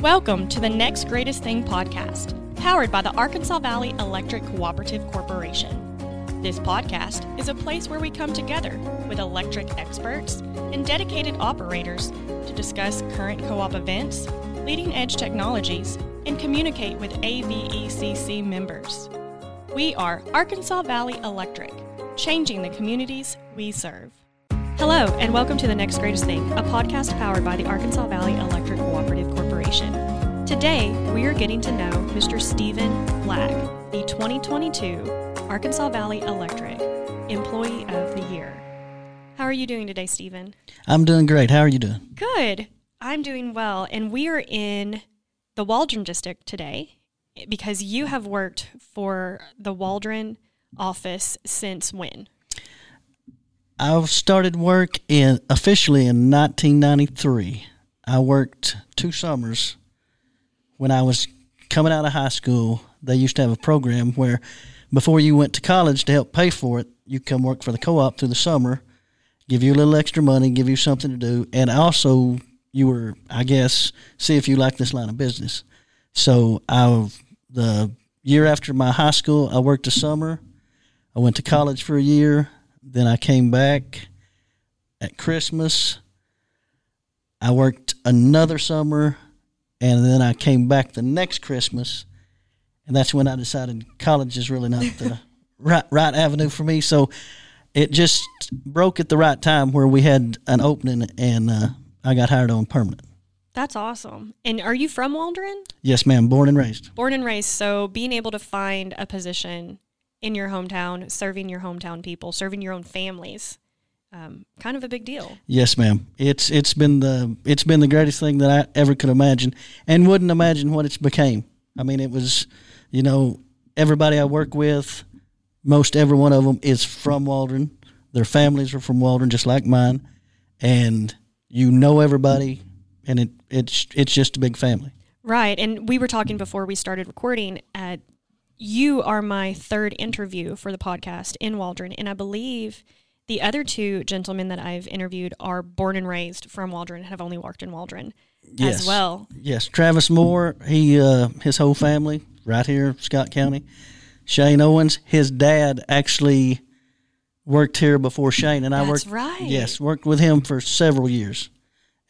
Welcome to the Next Greatest Thing podcast, powered by the Arkansas Valley Electric Cooperative Corporation. This podcast is a place where we come together with electric experts and dedicated operators to discuss current co op events, leading edge technologies, and communicate with AVECC members. We are Arkansas Valley Electric, changing the communities we serve. Hello, and welcome to The Next Greatest Thing, a podcast powered by the Arkansas Valley Electric Cooperative Corporation. Today, we are getting to know Mr. Steven Black, the 2022 Arkansas Valley Electric Employee of the Year. How are you doing today, Steven? I'm doing great. How are you doing? Good. I'm doing well, and we are in the Waldron district today because you have worked for the Waldron office since when? I've started work in officially in 1993. I worked two summers when I was coming out of high school. They used to have a program where before you went to college to help pay for it, you come work for the co-op through the summer, give you a little extra money, give you something to do, and also you were, I guess, see if you like this line of business. So I, the year after my high school, I worked a summer. I went to college for a year. Then I came back at Christmas. I worked another summer, and then I came back the next Christmas, and that's when I decided college is really not the right right avenue for me. So it just broke at the right time where we had an opening, and uh, I got hired on permanent. That's awesome. And are you from Waldron? Yes, ma'am. Born and raised. Born and raised. So being able to find a position in your hometown, serving your hometown people, serving your own families, um, kind of a big deal. Yes, ma'am. It's it's been the it's been the greatest thing that I ever could imagine, and wouldn't imagine what it's became. I mean, it was, you know, everybody I work with, most every one of them is from Waldron. Their families are from Waldron, just like mine, and you know everybody, and it it's it's just a big family. Right. And we were talking before we started recording. At you are my third interview for the podcast in Waldron, and I believe the other two gentlemen that I've interviewed are born and raised from Waldron and have only worked in Waldron Yes. as well. Yes, Travis Moore, he uh, his whole family right here, Scott County. Shane Owens, his dad actually worked here before Shane, and I That's worked. right. Yes, worked with him for several years,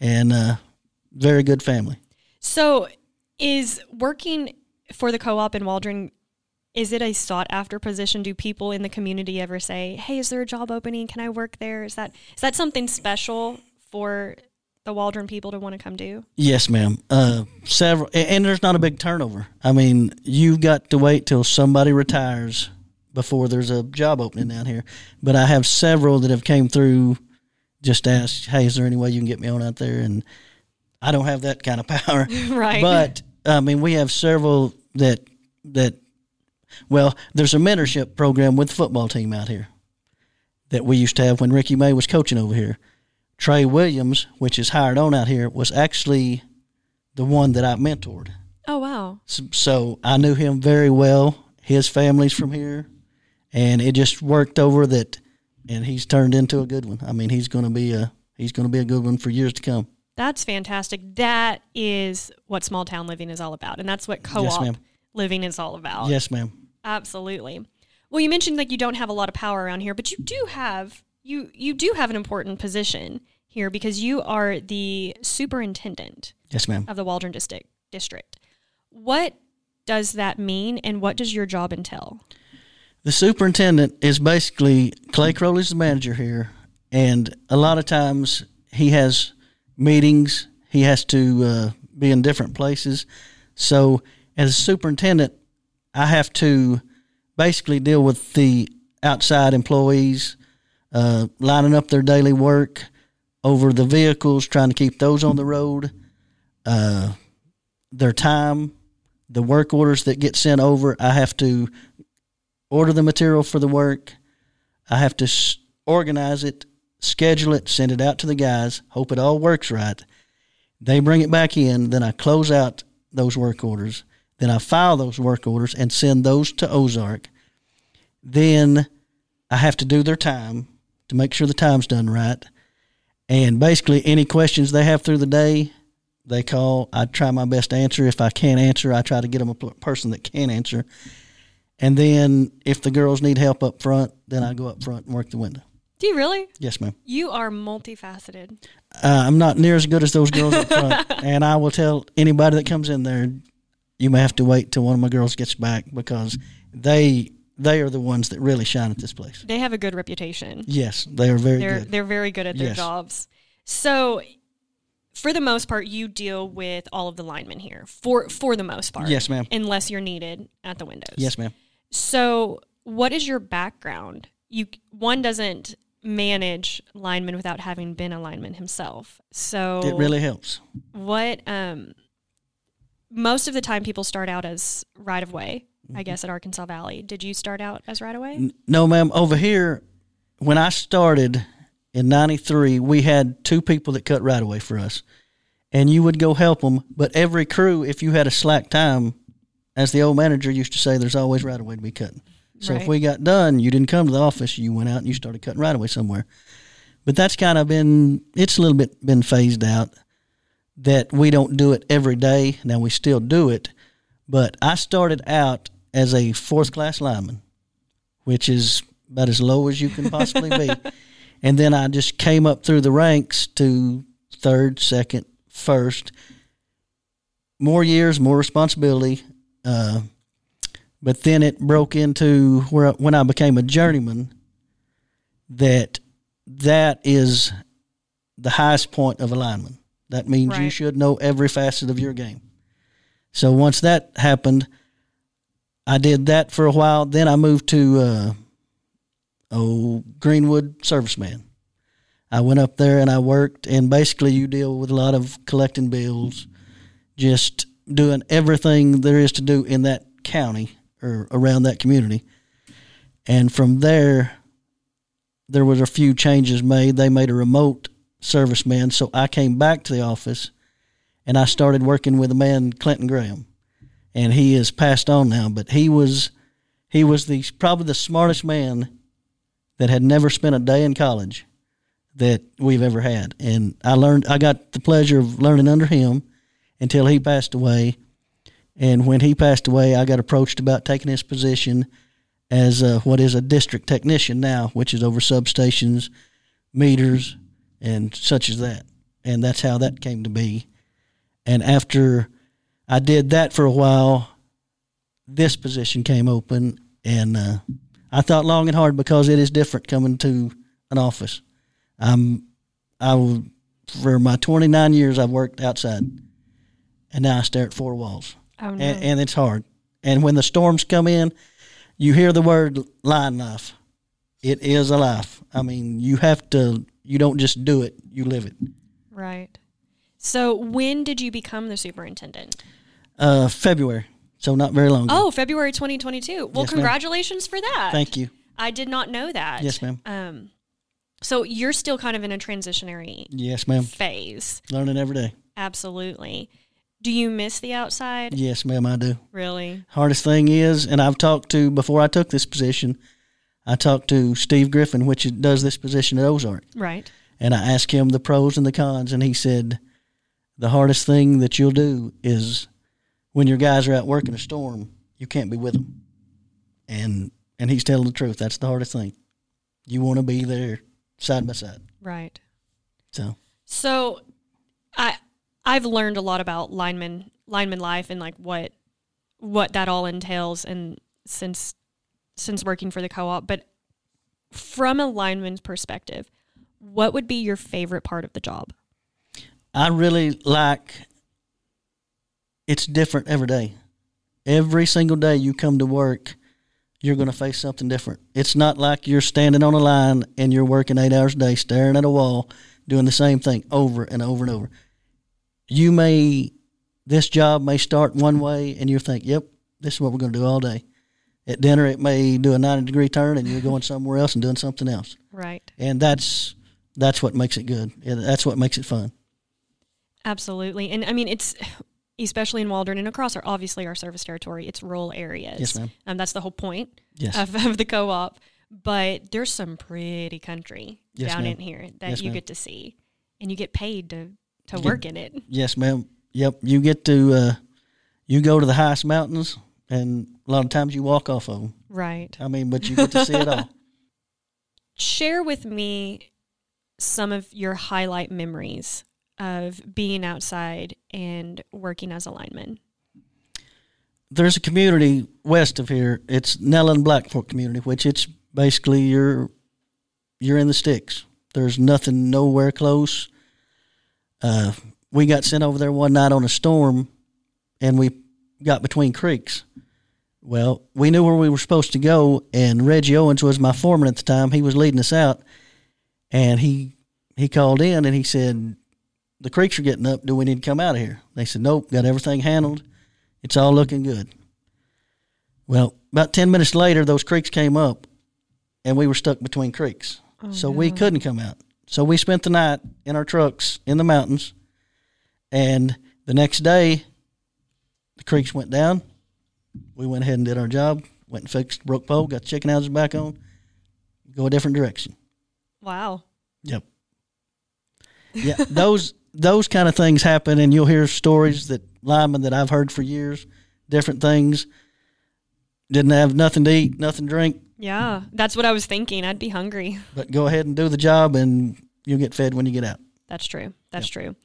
and uh, very good family. So, is working for the co-op in Waldron is it a sought after position? Do people in the community ever say, "Hey, is there a job opening? Can I work there?" Is that is that something special for the Waldron people to want to come do? Yes, ma'am. Uh, several, and there's not a big turnover. I mean, you've got to wait till somebody retires before there's a job opening down here. But I have several that have came through, just asked, "Hey, is there any way you can get me on out there?" And I don't have that kind of power, Right. But I mean, we have several that that. Well, there's a mentorship program with the football team out here that we used to have when Ricky May was coaching over here. Trey Williams, which is hired on out here, was actually the one that I mentored. Oh wow. So, so I knew him very well. His family's from here, and it just worked over that, and he's turned into a good one. I mean, he's going to be a he's going to be a good one for years to come. That's fantastic. That is what small town living is all about, and that's what co-op ma'am. living is all about. Yes, ma'am. Absolutely. Well, you mentioned like you don't have a lot of power around here, but you do have you you do have an important position here because you are the superintendent Yes, ma'am. of the Waldron district. District. What does that mean, and what does your job entail? The superintendent is basically Clay Crowley's the manager here, and a lot of times he has meetings. He has to uh, be in different places. So, as superintendent, I have to basically deal with the outside employees, uh, lining up their daily work, over the vehicles, trying to keep those on the road, uh, their time, the work orders that get sent over. I have to order the material for the work. I have to s- organize it, schedule it, send it out to the guys, hope it all works right. They bring it back in, then I close out those work orders. Then I file those work orders and send those to Ozark. Then I have to do their time to make sure the time's done right. And basically, any questions they have through the day, They call. I try my best to answer. If I can't answer, I try to get them a person that can answer. And then if the girls need help up front, then I go up front and work the window. Do you really? Yes, ma'am. You are multifaceted. Uh, I'm not near as good as those girls up front, and I will tell anybody that comes in there, you may have to wait till one of my girls gets back because they they are the ones that really shine at this place. They have a good reputation. Yes, they are very they're good. they're very good at their Yes. jobs. So, for the most part, you deal with all of the linemen here. For for the most part, Yes, ma'am. Unless you're needed at the windows. Yes, ma'am. So, what is your background? You one doesn't manage linemen without having been a lineman himself. So, It really helps. what um most of the time people start out as right of way. I mm-hmm. guess at Arkansas Valley. Did you start out as right of way? No, ma'am. Over here, when I started in '93, we had two people that cut right away for us, and you would go help them. But every crew, if you had a slack time, as the old manager used to say, there's always right away to be cutting. So if we got done, you didn't come to the office. You went out and you started cutting right away somewhere. But that's kind of been it's a little bit been phased out. That we don't do it every day. Now we still do it, but I started out as a fourth class lineman which is about as low as you can possibly be. And then I just came up through the ranks to third, second, first. More years, more responsibility. Uh, but then it broke into where when I became a journeyman, that that is the highest point of a lineman. That means you should know every facet of your game. So once that happened, I did that for a while. Then I moved to uh, oh Greenwood serviceman. I went up there and I worked, and basically you deal with a lot of collecting bills, just doing everything there is to do in that county or around that community. And from there, there was a few changes made. They made a remote serviceman, so I came back to the office, and I started working with a man Clinton Graham and he is passed on now. But he was he was the probably the smartest man that had never spent a day in college that we've ever had. And I learned I got the pleasure of learning under him until he passed away. And when he passed away, I got approached about taking his position as a, what is a district technician now, which is over substations, meters, and such as that. And that's how that came to be. And after I did that for a while. This position came open, and uh, I thought long and hard because it is different coming to an office. I'm, I was, for my 29 years I've worked outside, and now I stare at four walls, Oh no. and, and it's hard. And when the storms come in, you hear the word line life. It is a life. I mean, you have to. You don't just do it; you live it. right. So when did you become the superintendent? Uh, February, so not very long. ago. Oh, February 2022. Well, Yes, ma'am. congratulations for that. Thank you. I did not know that. Yes, ma'am. Um, so you're still kind of in a transitionary Yes, ma'am. phase. Learning every day. Absolutely. Do you miss the outside? Yes, ma'am, I do. Really? Hardest thing is, and I've talked to before I took this position, I talked to Steve Griffin, which does this position at Ozark, Right. and I asked him the pros and the cons, and he said the hardest thing that you'll do is when your guys are out working a storm, you can't be with them, and and he's telling the truth. That's the hardest thing. You want to be there side by side. Right. So So I I've learned a lot about lineman lineman life and like what what that all entails and since since working for the co-op, but from a lineman's perspective, what would be your favorite part of the job? I really like it's different every day. Every single day you come to work, you're going to face something different. It's not like you're standing on a line and you're working eight hours a day, staring at a wall, doing the same thing over and over and over. You may, this job may start one way and you think, yep, this is what we're going to do all day. At dinner, it may do a 90 degree turn and you're going somewhere else and doing something else. Right. And that's, that's what makes it good. That's what makes it fun. Absolutely. And I mean it's especially in Waldron and across our obviously our service territory, it's rural areas. Yes, ma'am. Um, that's the whole point Yes. of, of the co-op. But there's some pretty country Yes, down ma'am. in here that Yes, you ma'am. get to see, and you get paid to to You get- work in it. Yes, ma'am. Yep, you get to uh, you go to the highest mountains, and a lot of times you walk off of them. Right. I mean, but you get to see it all. Share with me some of your highlight memories of being outside and working as a lineman. There's a community west of here. It's Nellen Black Fork community, which it's basically you're you're in the sticks. There's nothing nowhere close. Uh, we got sent over there one night on a storm, and we got between creeks. Well, we knew where we were supposed to go, and Reggie Owens was my foreman at the time. He was leading us out, and he he called in and he said, "The creeks are getting up. Do we need to come out of here?" They said, "Nope, got everything handled. It's all looking good." Well, about ten minutes later, those creeks came up, and we were stuck between creeks, oh, so we couldn't come out. So we spent the night in our trucks in the mountains, and the next day, the creeks went down. We went ahead and did our job. Went and fixed broke pole, got the chicken houses back on. Go a different direction. Wow. Yep. Yeah, those those kind of things happen, and you'll hear stories that linemen that I've heard for years, different things. Didn't have nothing to eat, nothing to drink, Yeah, that's what I was thinking. I'd be hungry. but go ahead and do the job, and you'll get fed when you get out. That's true. That's true.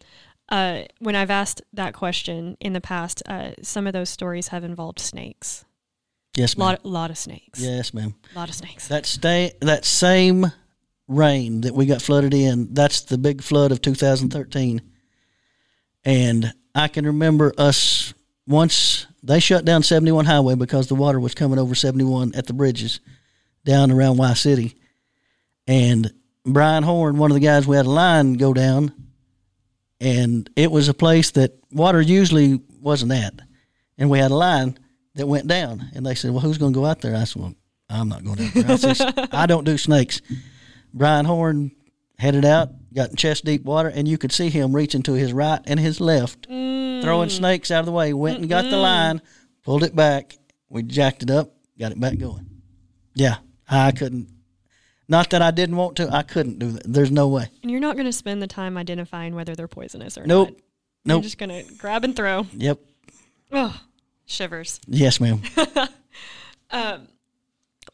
Uh, when I've asked that question in the past, uh, some of those stories have involved snakes. Yes, ma'am. Lot, lot of snakes. yes, ma'am. A lot of snakes. That stay that same rain that we got flooded in, that's the big flood of 2013. And I can remember us once they shut down 71 highway because the water was coming over 71 at the bridges down around Y City. And Brian Horn, one of the guys we had a line go down, and it was a place that water usually wasn't at. And we had a line that went down. And they said, Well, who's going to go out there? I said, Well, I'm not going out there. I, said, I don't do snakes. Brian Horn headed out, got in chest deep water, and you could see him reaching to his right and his left, throwing mm. snakes out of the way. Went and got the line, pulled it back. We jacked it up, got it back going. Yeah, I couldn't. Not that I didn't want to, I couldn't do that. There's no way. And you're not going to spend the time identifying whether they're poisonous or not. Nope. not. You're Nope. just going to grab and throw. Yep. Oh, shivers. Yes, ma'am. um,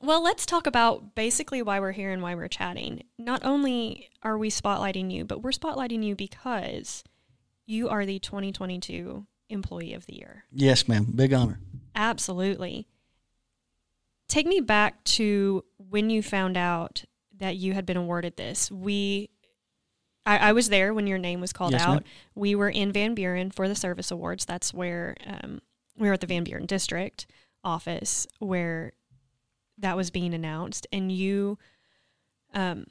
Well, let's talk about basically why we're here and why we're chatting. Not only are we spotlighting you, but we're spotlighting you because you are the 2022 Employee of the Year. Yes, ma'am. Big honor. Absolutely. Take me back to when you found out that you had been awarded this. We, I, I was there when your name was called Yes, out. ma'am. We were in Van Buren for the service awards. That's where um, we were at the Van Buren district office where that was being announced, and you um,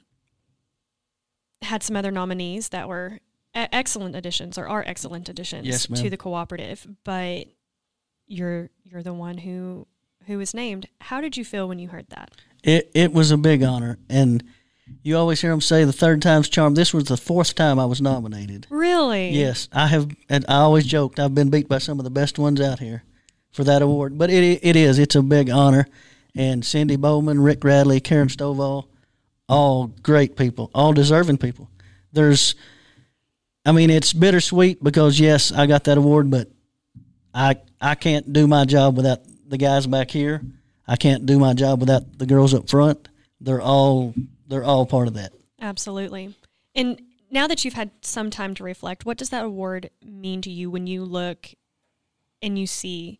had some other nominees that were excellent additions or are excellent additions Yes, to the cooperative, but you're you're the one who who was named. How did you feel when you heard that? It it was a big honor, and you always hear them say the third time's charm. This was the fourth time I was nominated. Really? Yes, I have, and I always joked I've been beat by some of the best ones out here for that award. But it it is it's a big honor, and Cindy Bowman, Rick Radley, Karen Stovall, all great people, all deserving people. There's, I mean, it's bittersweet because yes, I got that award, but I I can't do my job without the guys back here. I can't do my job without the girls up front. They're all they're all part of that. Absolutely. And now that you've had some time to reflect, what does that award mean to you when you look and you see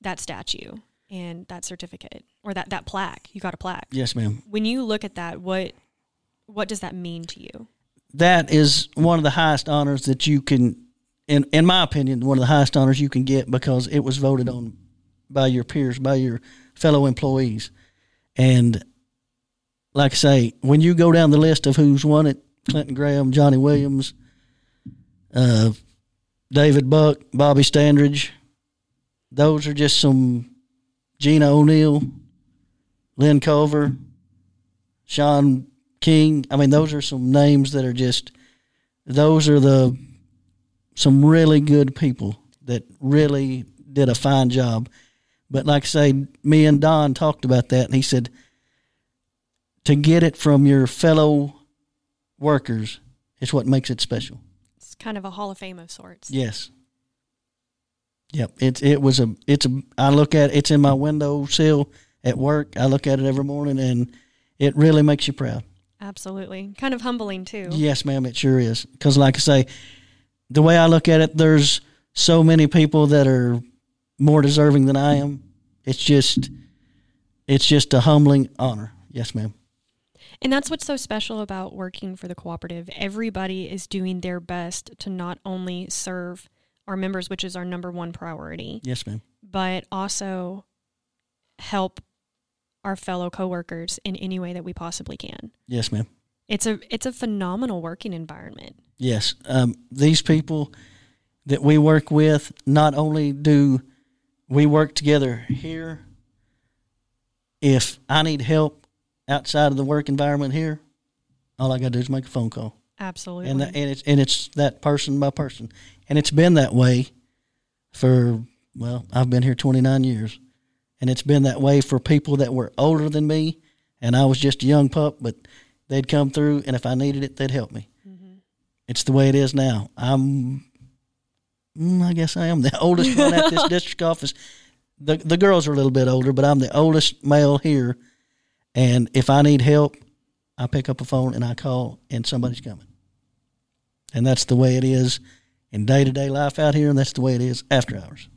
that statue and that certificate or that, that plaque? You got a plaque. Yes, ma'am. When you look at that, what what does that mean to you? that is one of the highest honors that you can in in my opinion one of the highest honors you can get because it was voted on by your peers by your fellow employees and like i say when you go down the list of who's won it clinton graham johnny williams uh, david buck bobby standridge those are just some gina o'neill lynn culver sean King. I mean, those are some names that are just, those are the, some really good people that really did a fine job. But like I say, me and Don talked about that, and he said, to get it from your fellow workers is what makes it special. it's kind of a hall of fame of sorts. Yes. Yep. It it was a it's a I look at it's in my window sill at work. I look at it every morning and it really makes you proud. Absolutely. Kind of humbling too. Yes, ma'am, it sure is. Cuz like I say, the way I look at it there's so many people that are more deserving than I am. It's just it's just a humbling honor. Yes, ma'am. And that's what's so special about working for the cooperative. Everybody is doing their best to not only serve our members, which is our number one priority, Yes, ma'am. but also help our fellow coworkers in any way that we possibly can. Yes, ma'am. It's a it's a phenomenal working environment. Yes. Um, these people that we work with, not only do we work together here, if I need help outside of the work environment here, all I got to do is make a phone call. Absolutely. And, that, and, it's, and it's that person by person. And it's been that way for, well, I've been here 29 years. And it's been that way for people that were older than me. And I was just a young pup, but they'd come through, and if I needed it, they'd help me mm-hmm. it's the way it is now. I'm, mm, I guess I am the oldest one at this district office. The the girls are a little bit older, but I'm the oldest male here. And if I need help, I pick up a phone and I call, and somebody's coming. And that's the way it is in day to day life out here, and that's the way it is after hours.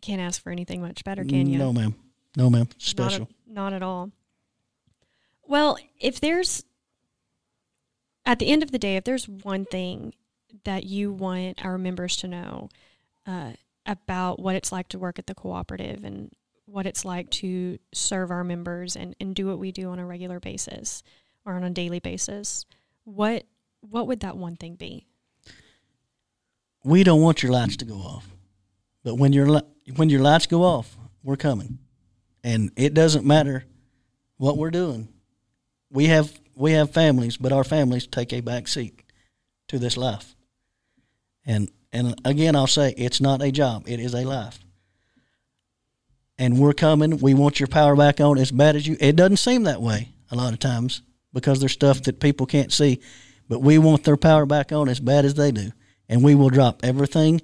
Can't ask for anything much better, can you? No, ma'am. No, ma'am. Not, Special. a- not at all. Well, if there's at the end of the day, if there's one thing that you want our members to know uh, about what it's like to work at the cooperative and what it's like to serve our members and, and do what we do on a regular basis or on a daily basis, what what would that one thing be? we don't want your lights to go off. But when your when your lights go off, we're coming, and it doesn't matter what we're doing. We have we have families, but our families take a back seat to this life. And and again, I'll say it's not a job; it is a life. And we're coming. We want your power back on as bad as you. It doesn't seem that way a lot of times because there's stuff that people can't see, but we want their power back on as bad as they do and we will drop everything.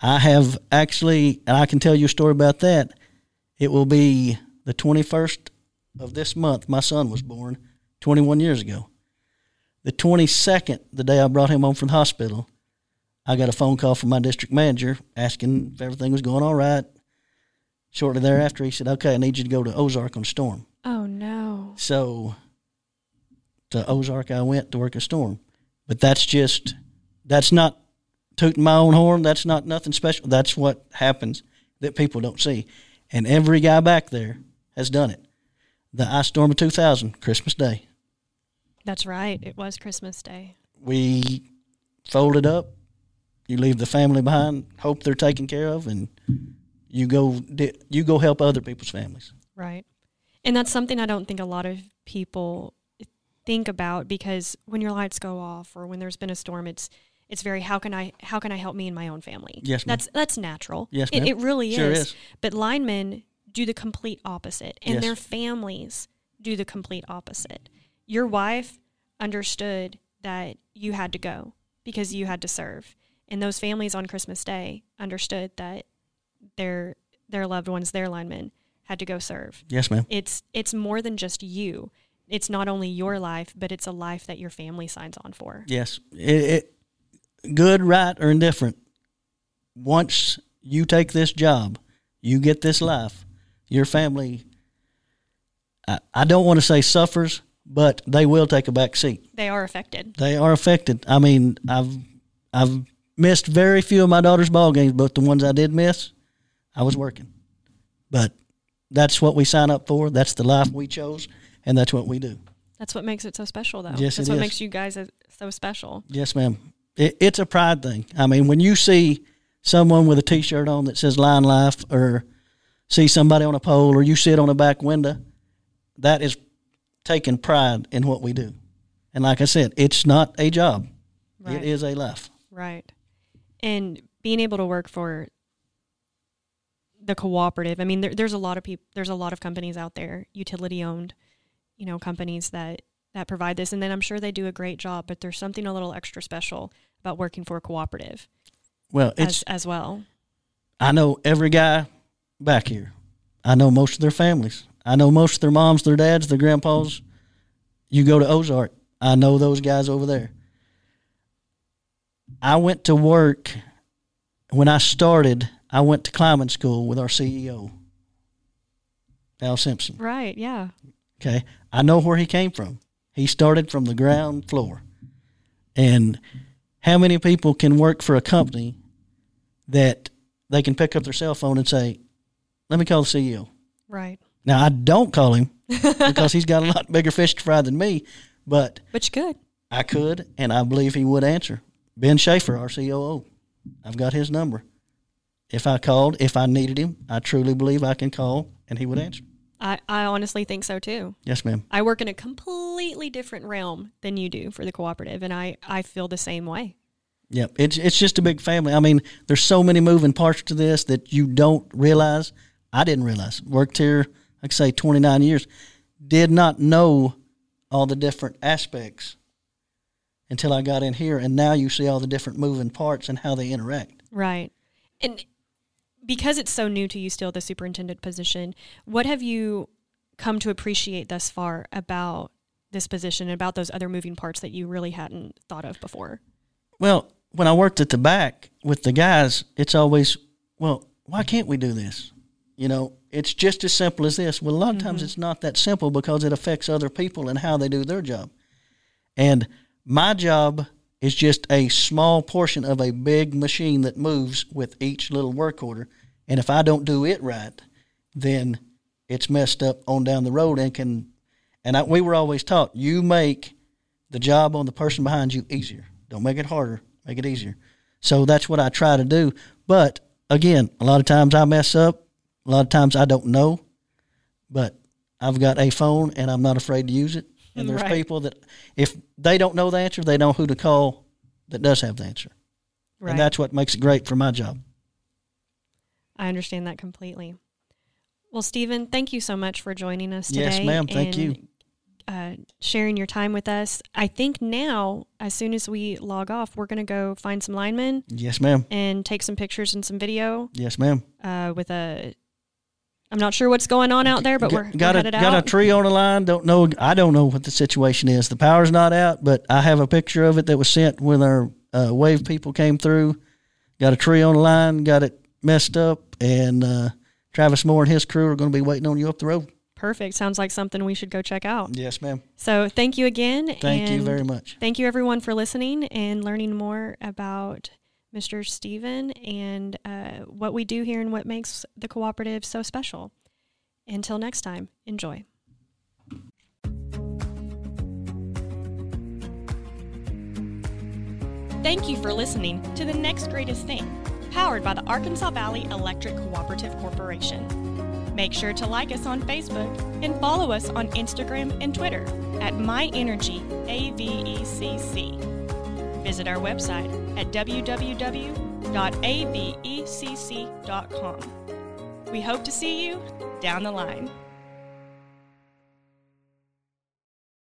I have actually, and I can tell you a story about that. It will be the 21st of this month. My son was born 21 years ago. The 22nd, the day I brought him home from the hospital, I got a phone call from my district manager asking if everything was going all right. Shortly thereafter, he said, Okay, I need you to go to Ozark on storm. Oh no. So to Ozark I went to work a storm. But that's just that's not tooting my own horn. That's not nothing special. That's what happens that people don't see. And every guy back there has done it. The ice storm of 2000, Christmas Day. That's right. It was Christmas Day. We folded up. You leave the family behind. Hope they're taken care of, and you go you go help other people's families. Right. And that's something I don't think a lot of people think about because when your lights go off or when there's been a storm, it's it's very how can I how can I help me and my own family? Yes, ma'am. That's that's natural. Yes, it, ma'am. it really Sure is. is. But linemen do the complete opposite, and Yes. their families do the complete opposite. Your wife understood that you had to go because you had to serve, and those families on Christmas Day understood that their their loved ones, their linemen, had to go serve Yes, ma'am. it's it's more than just you it's not only your life but it's a life that your family signs on for Yes, it, it, good, right, or indifferent. Once you take this job, you get this life. Your family, I, I don't want to say suffers, but they will take a back seat. they are affected They are affected. I mean, I've I've missed very few of my daughter's ball games, but the ones I did miss, I was working. But that's what we sign up for. That's the life we chose, and that's what we do. that's what makes it so special though Yes, that's it what is. makes you guys so special Yes, ma'am. It, it's a pride thing. I mean, when you see someone with a T-shirt on that says "Line Life," or see somebody on a pole, or you sit on a back window, that is taking pride in what we do. And like I said, it's not a job; right it is a life. right and being able to work for the cooperative i mean there, there's a lot of people there's a lot of companies out there utility owned you know companies that that provide this, and then I'm sure they do a great job. But there's something a little extra special about working for a cooperative. Well, it's as, as well. I know every guy back here. I know most of their families. I know most of their moms, their dads, their grandpas. You go to Ozark, I know those guys over there. I went to work when I started. I went to climbing school with our CEO, Al Simpson. Right. Yeah. Okay. I know where he came from. He started from the ground floor. And how many people can work for a company that they can pick up their cell phone and say, let me call the CEO? Right. Now, I don't call him because he's got a lot bigger fish to fry than me, but But you could. I could, and I believe he would answer. Ben Schaefer, our COO, I've got his number. If I called, if I needed him, I truly believe I can call and he would answer. I, I honestly think so too. Yes, ma'am. I work in a completely different realm than you do for the cooperative, and I, I feel the same way. Yep, it's it's just a big family. I mean, there's so many moving parts to this that you don't realize. I didn't realize. Worked here, like I say, 29 years. Did not know all the different aspects until I got in here, and now you see all the different moving parts and how they interact. Right. And because it's so new to you still, the superintendent position, what have you come to appreciate thus far about this position and about those other moving parts that you really hadn't thought of before? Well, when I worked at the back with the guys, it's always, well, why can't we do this? You know, it's just as simple as this. Well, a lot of times mm-hmm. it's not that simple because it affects other people and how they do their job. And my job is just a small portion of a big machine that moves with each little work order. And if I don't do it right, then it's messed up on down the road and can. And I, we were always taught you make the job on the person behind you easier. Don't make it harder, make it easier. So that's what I try to do. But again, a lot of times I mess up. A lot of times I don't know. But I've got a phone and I'm not afraid to use it. And there's Right. people that if they don't know the answer, they know who to call that does have the answer. Right. And that's what makes it great for my job. I understand that completely. Well, Steven, thank you so much for joining us today. Yes, ma'am. Thank and, you. Uh, sharing your time with us. I think now, as soon as we log off, we're going to go find some linemen Yes, ma'am. and take some pictures and some video Yes, ma'am. uh, with a. I'm not sure what's going on out there, but we're, got we're a got out. a tree on the line. Don't know. I don't know what the situation is. The power's not out, but I have a picture of it that was sent when our uh, wave people came through. Got a tree on the line. Got it messed up, and uh, Travis Moore and his crew are going to be waiting on you up the road. Perfect. Sounds like something we should go check out. Yes, ma'am. So thank you again. Thank you very much. Thank you everyone for listening and learning more about Mr. Steven, and uh, what we do here and what makes the cooperative so special. Until next time, enjoy. Thank you for listening to The Next Greatest Thing, powered by the Arkansas Valley Electric Cooperative Corporation. Make sure to like us on Facebook and follow us on Instagram and Twitter at MyEnergyAVECC. Visit our website at www.avecc.com. We hope to see you down the line.